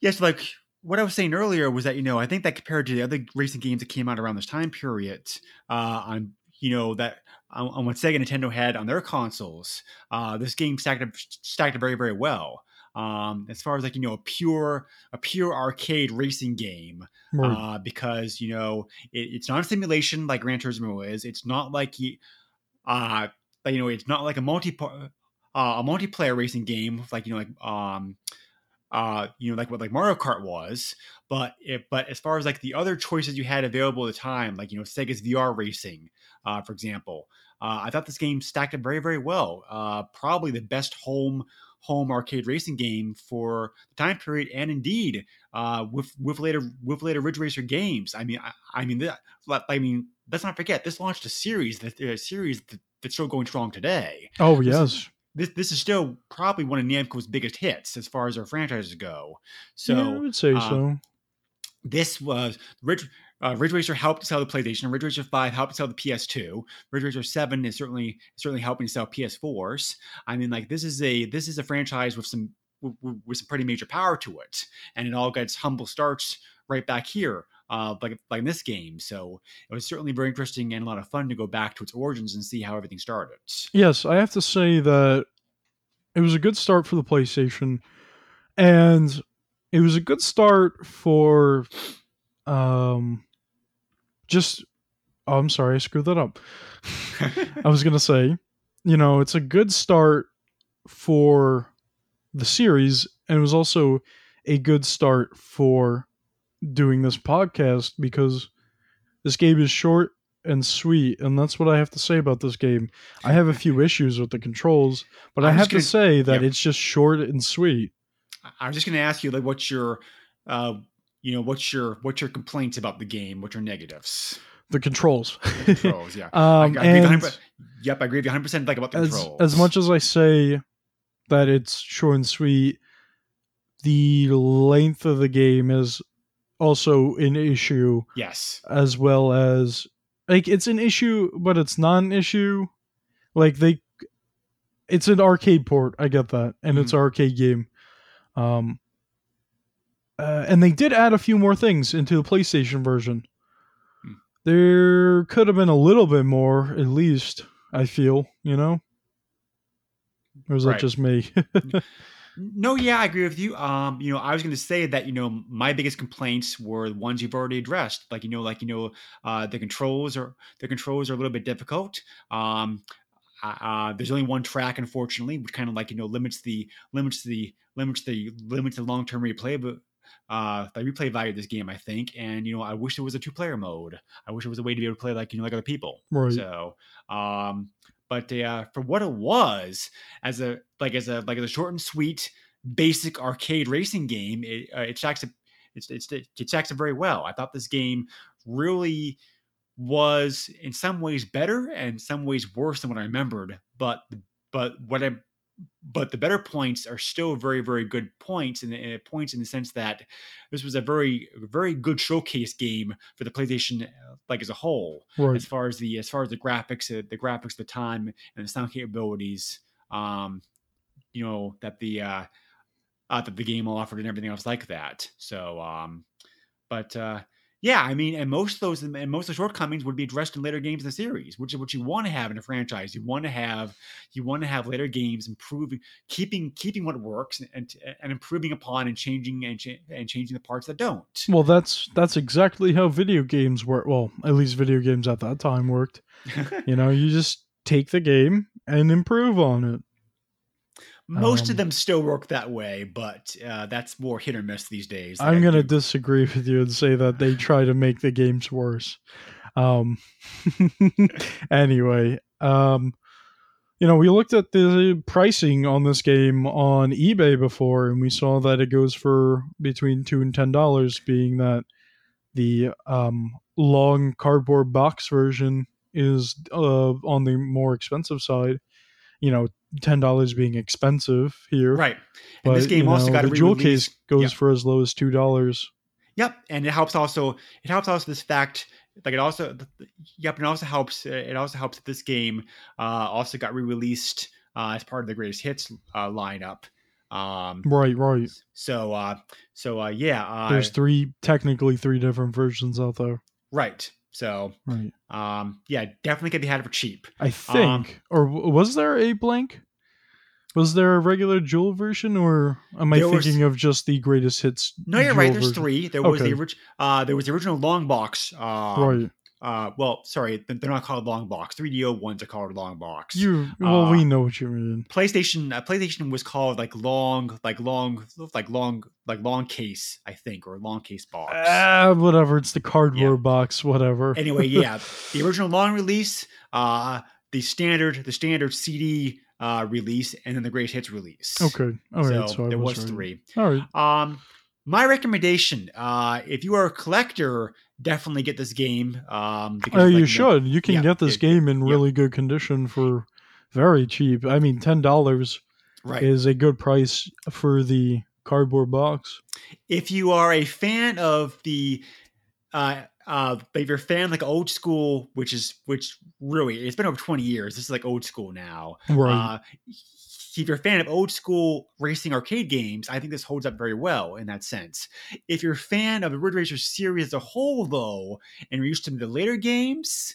Speaker 2: yes, like what I was saying earlier was that, you know, I think that compared to the other racing games that came out around this time period, uh, on, you know, that on, on what Sega Nintendo had on their consoles, uh, this game stacked up, stacked up very, very well. Um, as far as like, you know, a pure, a pure arcade racing game,
Speaker 1: Right.
Speaker 2: uh, because you know it, it's not a simulation like Gran Turismo is. It's not like he, uh, you know, it's not like a multi uh, a multiplayer racing game like you know like um uh you know like what like Mario Kart was. But it, but as far as like the other choices you had available at the time, like you know Sega's VR Racing, uh, for example, uh, I thought this game stacked up very very well. Uh, probably the best home home arcade racing game for the time period, and indeed uh, with with later with later Ridge Racer games. I mean, I, I mean, that, I mean, let's not forget this launched a series that a series that, that's still going strong today.
Speaker 1: oh yes.
Speaker 2: This this is still probably one of Namco's biggest hits as far as our franchises go. So
Speaker 1: yeah, I would say
Speaker 2: uh,
Speaker 1: so.
Speaker 2: this was Ridge. Uh, Ridge Racer helped sell the PlayStation. Ridge Racer Five helped sell the PS2. Ridge Racer Seven is certainly certainly helping to sell PS4s. I mean, like this is a this is a franchise with some with, with some pretty major power to it, and it all gets humble starts right back here, uh, like like in this game. So it was certainly very interesting and a lot of fun to go back to its origins and see how everything started.
Speaker 1: Yes, I have to say that it was a good start for the PlayStation, and it was a good start for, um, just. Oh, I'm sorry, I screwed that up. I was gonna say, you know, it's a good start for the series, and it was also a good start for doing this podcast because this game is short and sweet, and that's what I have to say about this game. I have a few issues with the controls, but I
Speaker 2: I'm
Speaker 1: have
Speaker 2: just
Speaker 1: to
Speaker 2: gonna-
Speaker 1: say that
Speaker 2: yep.
Speaker 1: it's just short and sweet.
Speaker 2: I was just going to ask you, like, what's your, uh, you know, what's your what's your complaints about the game? What's your negatives?
Speaker 1: The controls.
Speaker 2: Controls, yeah.
Speaker 1: um,
Speaker 2: I, I
Speaker 1: and
Speaker 2: 100%, yep, I agree with you 100 percent like about the
Speaker 1: as,
Speaker 2: controls.
Speaker 1: as much as I say that it's short and sweet, the length of the game is also an issue,
Speaker 2: yes,
Speaker 1: as well as like it's an issue, but it's not an issue. Like they, it's an arcade port. I get that, and it's an arcade game. Um, uh, and they did add a few more things into the PlayStation version.
Speaker 2: Hmm.
Speaker 1: There could have been a little bit more, at least. I feel, you know, or is that just me?
Speaker 2: no, yeah, I agree with you. Um, you know, I was going to say that you know my biggest complaints were the ones you've already addressed. Like you know, like you know, uh, the controls are the controls are a little bit difficult. Um, uh, there's only one track, unfortunately, which kind of like you know limits the limits the limits the limits the long term replay, but uh, the replay value of this game, I think. And you know, I wish there was a two player mode. I wish there was a way to be able to play like you know like other people.
Speaker 1: right.
Speaker 2: So, um, but uh, for what it was, as a like as a like as a short and sweet basic arcade racing game, it uh, it stacks it it's, it's it stacks it very well. I thought this game really was in some ways better and some ways worse than what I remembered. But but what I but the better points are still very very good points and, and points in the sense that this was a very very good showcase game for the PlayStation uh, like as a whole
Speaker 1: Right.
Speaker 2: as far as the as far as the graphics uh, the graphics the time and the sound capabilities um you know that the uh, uh that the game offered and everything else like that so um but uh yeah, I mean, and most of those and most of the shortcomings would be addressed in later games in the series, which is what you want to have in a franchise. You want to have you want to have later games improving, keeping keeping what works and and improving upon and changing and, cha- and changing the parts that don't.
Speaker 1: Well, that's that's exactly how video games work. Well, at least video games at that time worked. You know, you just take the game and improve on it.
Speaker 2: Most
Speaker 1: Um,
Speaker 2: of them still work that way, but uh, that's more hit or miss these days.
Speaker 1: I'm gonna disagree with you and say that they try to make the games worse. Um, anyway, um, you know, we looked at the pricing on this game on eBay before, and we saw that it goes for between two and ten dollars. Being that the um, long cardboard box version is uh, on the more expensive side. You know, ten dollars being expensive here,
Speaker 2: right.
Speaker 1: But
Speaker 2: And this game also
Speaker 1: know,
Speaker 2: got
Speaker 1: the jewel case goes
Speaker 2: Yeah.
Speaker 1: for as low as two dollars.
Speaker 2: Yep, and it helps also. It helps also this fact, like it also. Yep, and it also helps. It also helps that this game uh, also got re-released uh, as part of the greatest hits uh, lineup. Um,
Speaker 1: Right, right.
Speaker 2: so, uh, so uh, yeah, uh,
Speaker 1: There's three, technically three different versions out there.
Speaker 2: right. So,
Speaker 1: Right.
Speaker 2: um, yeah, definitely can be had for cheap.
Speaker 1: I think,
Speaker 2: Um,
Speaker 1: or w- was there a blank? Was there a regular jewel version, or am I
Speaker 2: There was-
Speaker 1: thinking of just the greatest hits?
Speaker 2: No, you're right. There's
Speaker 1: version?
Speaker 2: three. There was the
Speaker 1: Okay.
Speaker 2: orig- uh, there was the original long box. Um,
Speaker 1: right.
Speaker 2: Uh, well, sorry, they're not called long box. 3DO ones are called long box.
Speaker 1: You well,
Speaker 2: uh,
Speaker 1: we know what you mean.
Speaker 2: PlayStation uh, PlayStation was called like long like long like long like long case I think or long case box.
Speaker 1: Ah, whatever. It's the cardboard box. Whatever.
Speaker 2: Anyway, yeah, the original long release, uh, the standard the standard CD uh, release, and then the great hits release.
Speaker 1: okay. All right.
Speaker 2: so,
Speaker 1: So, I
Speaker 2: there was
Speaker 1: right.
Speaker 2: three.
Speaker 1: All right.
Speaker 2: Um, my recommendation, uh, if you are a collector, definitely get this game. Um, because
Speaker 1: Oh,
Speaker 2: like,
Speaker 1: you should. You can
Speaker 2: yeah,
Speaker 1: get this
Speaker 2: yeah,
Speaker 1: game in
Speaker 2: yeah.
Speaker 1: really good condition for very cheap. I mean, ten dollars
Speaker 2: right.
Speaker 1: is a good price for the cardboard box.
Speaker 2: if you are a fan of the uh uh if you're a fan like old school which is which really it's been over 20 years this is like old school now
Speaker 1: Right.
Speaker 2: uh if you're a fan of old school racing arcade games i think this holds up very well in that sense if you're a fan of the ridge racer series as a whole though and you're used to the later games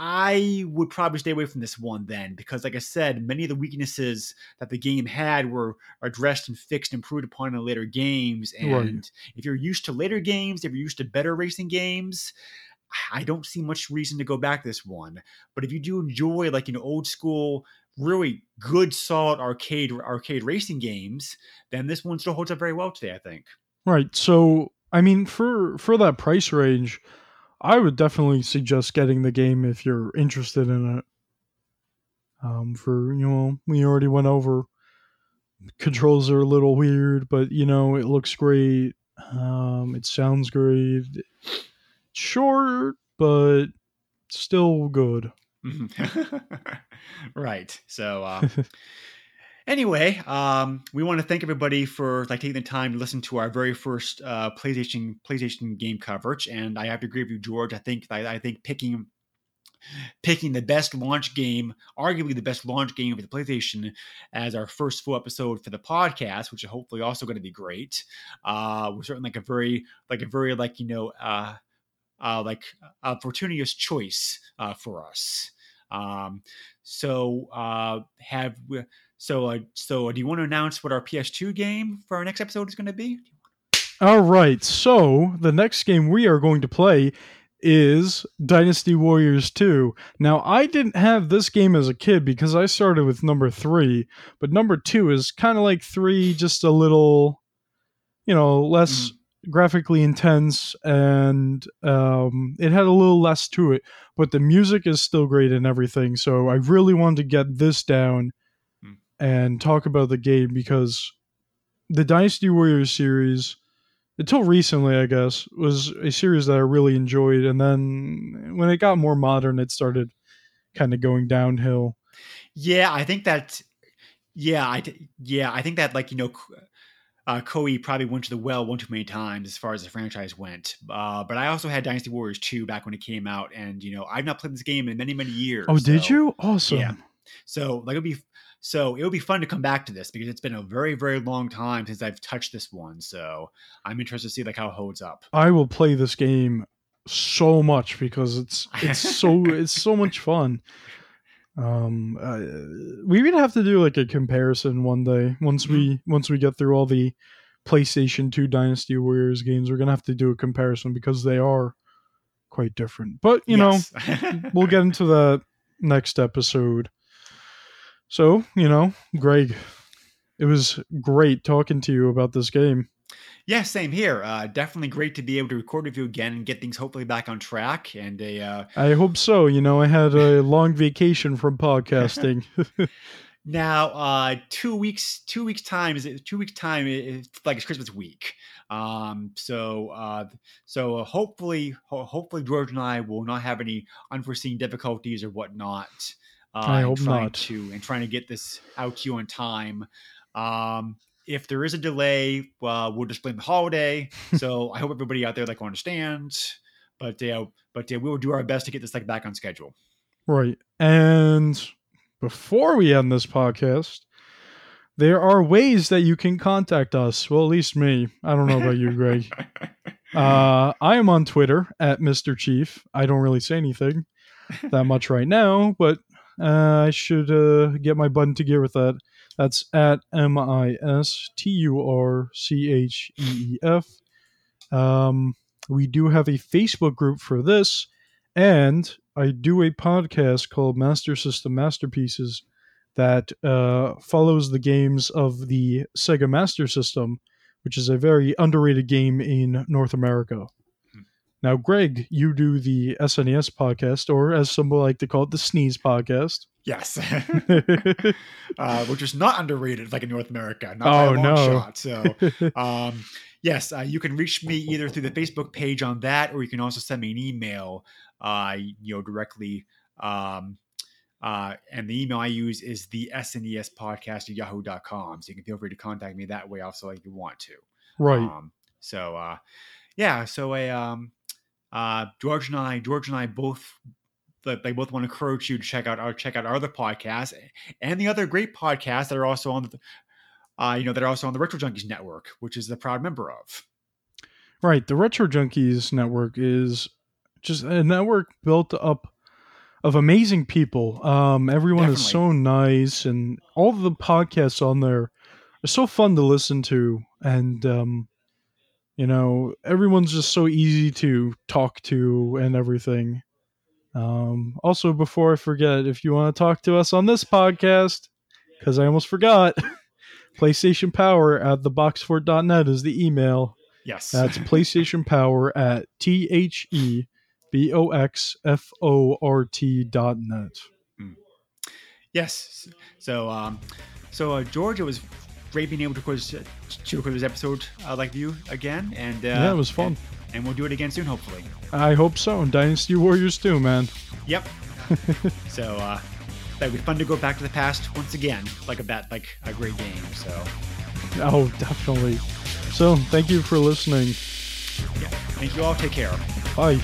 Speaker 2: I would probably stay away from this one then, because like I said, many of the weaknesses that the game had were addressed and fixed, and improved upon in the later games. And
Speaker 1: Right.
Speaker 2: if you're used to later games, if you're used to better racing games, I don't see much reason to go back this one. But if you do enjoy like an old school, really good solid arcade arcade racing games, then this one still holds up very well today. I think.
Speaker 1: Right. So, I mean, for for that price range, I would definitely suggest getting the game if you're interested in it. Um, for you know, we already went over. Controls are a little weird, but you know, it looks great. Um, it sounds great. Short, but still good.
Speaker 2: right. So uh, anyway, um, we want to thank everybody for like taking the time to listen to our very first uh, PlayStation PlayStation game coverage. And I have to agree with you, George. I think I, I think picking picking the best launch game, arguably the best launch game for the PlayStation, as our first full episode for the podcast, which is hopefully also going to be great. Uh, we're certainly like a very like a very like you know uh, uh, like a fortuitous choice uh, for us. Um, so uh, have we, so uh, so do you want to announce what our PS2 game for our next episode is going to be?
Speaker 1: All right. So the next game we are going to play is Dynasty Warriors 2. Now, I didn't have this game as a kid because I started with number three, but number two is kind of like three, just a little, you know, less graphically intense and um, it had a little less to it, but the music is still great and everything. So I really wanted to get this down
Speaker 2: Hmm.
Speaker 1: and talk about the game because the Dynasty Warriors series, until recently, I guess, was a series that I really enjoyed. And then when it got more modern, it started kind of going downhill.
Speaker 2: Yeah, I think that. Yeah, I yeah, I think that like you know, uh, Koei probably went to the well one too many times as far as the franchise went. Uh, but I also had Dynasty Warriors 2 back when it came out, and you know I've not played this game in many many years.
Speaker 1: Oh, did you? Awesome.
Speaker 2: Yeah. So like it'll be so it'll be fun to come back to this because it's been a very very long time since I've touched this one. So I'm interested to see like how it holds up.
Speaker 1: I will play this game so much because it's it's so it's so much fun. Um, uh, we would have to do like a comparison one day once we once we get through all the PlayStation Two Dynasty Warriors games. We're gonna have to do a comparison because they are quite different. But you know,
Speaker 2: know,
Speaker 1: we'll get into that next episode. So you know, Greg, it was great talking to you about this game.
Speaker 2: Yeah, same here. Uh, definitely great to be able to record with you again and get things hopefully back on track. And a uh,
Speaker 1: I hope so. You know, I had a long vacation from podcasting.
Speaker 2: now uh, two weeks, two weeks time is it? two weeks time is like it's Christmas week. Um, so uh, so hopefully, ho- hopefully George and I will not have any unforeseen difficulties or whatnot. Uh,
Speaker 1: I hope
Speaker 2: trying
Speaker 1: not.
Speaker 2: To and trying to get this out to you on time. Um, if there is a delay, uh, we'll just blame the holiday. so I hope everybody out there like understands. But uh, but uh, we will do our best to get this like back on schedule.
Speaker 1: right. And before we end this podcast, there are ways that you can contact us. Well, at least me. I don't know about you, Greg. Uh, I am on Twitter at Misturcheef. I don't really say anything that much right now, but uh, I should uh, get my button to gear with that. That's at M I S T U R C H E E F. Um, we do have a Facebook group for this, and I do a podcast called Master System Masterpieces that uh, follows the games of the Sega Master System, which is a very underrated game in North America.
Speaker 2: Hmm.
Speaker 1: Now, Greg, you do the SNES podcast, or as some like to call it, the Sneeze podcast.
Speaker 2: Yes. uh, which is not underrated like in North America. Not
Speaker 1: Oh,
Speaker 2: by a long
Speaker 1: no.
Speaker 2: shot. So, um, yes, uh, you can reach me either through the Facebook page on that, or you can also send me an email, uh, you know, directly. Um, uh, and the email I use is the SNES podcast at yahoo.com. So you can feel free to contact me that way also if you want to.
Speaker 1: right.
Speaker 2: Um, so uh, yeah, so a um, uh, George and I, George and I both like they both want to encourage you to check out our check out our other podcasts and the other great podcasts that are also on the uh, you know that are also on the Retro Junkies network, which is the proud member of.
Speaker 1: Right. The Retro Junkies network is just a network built up of amazing people. Um, everyone is so nice, and all the podcasts on there are so fun to listen to. And, um, you know, everyone's just so easy to talk to and everything. Um, also, before I forget, if you want to talk to us on this podcast, because I almost forgot, PlayStation Power at theboxfort.net is the email.
Speaker 2: Yes,
Speaker 1: That's PlayStation Power at T H E B O X F O R T dot net.
Speaker 2: yes. So um, so uh, George, it was great being able to record this, to record this episode uh, like you again, and uh,
Speaker 1: yeah, it was fun.
Speaker 2: And, and we'll do it again soon, hopefully.
Speaker 1: I hope so. And Dynasty Warriors too, man.
Speaker 2: Yep. so uh that'd be fun to go back to the past once again, like a bet, like a great game. So
Speaker 1: Oh, definitely. So, thank you for listening.
Speaker 2: yeah, thank you all. Take care.
Speaker 1: Bye.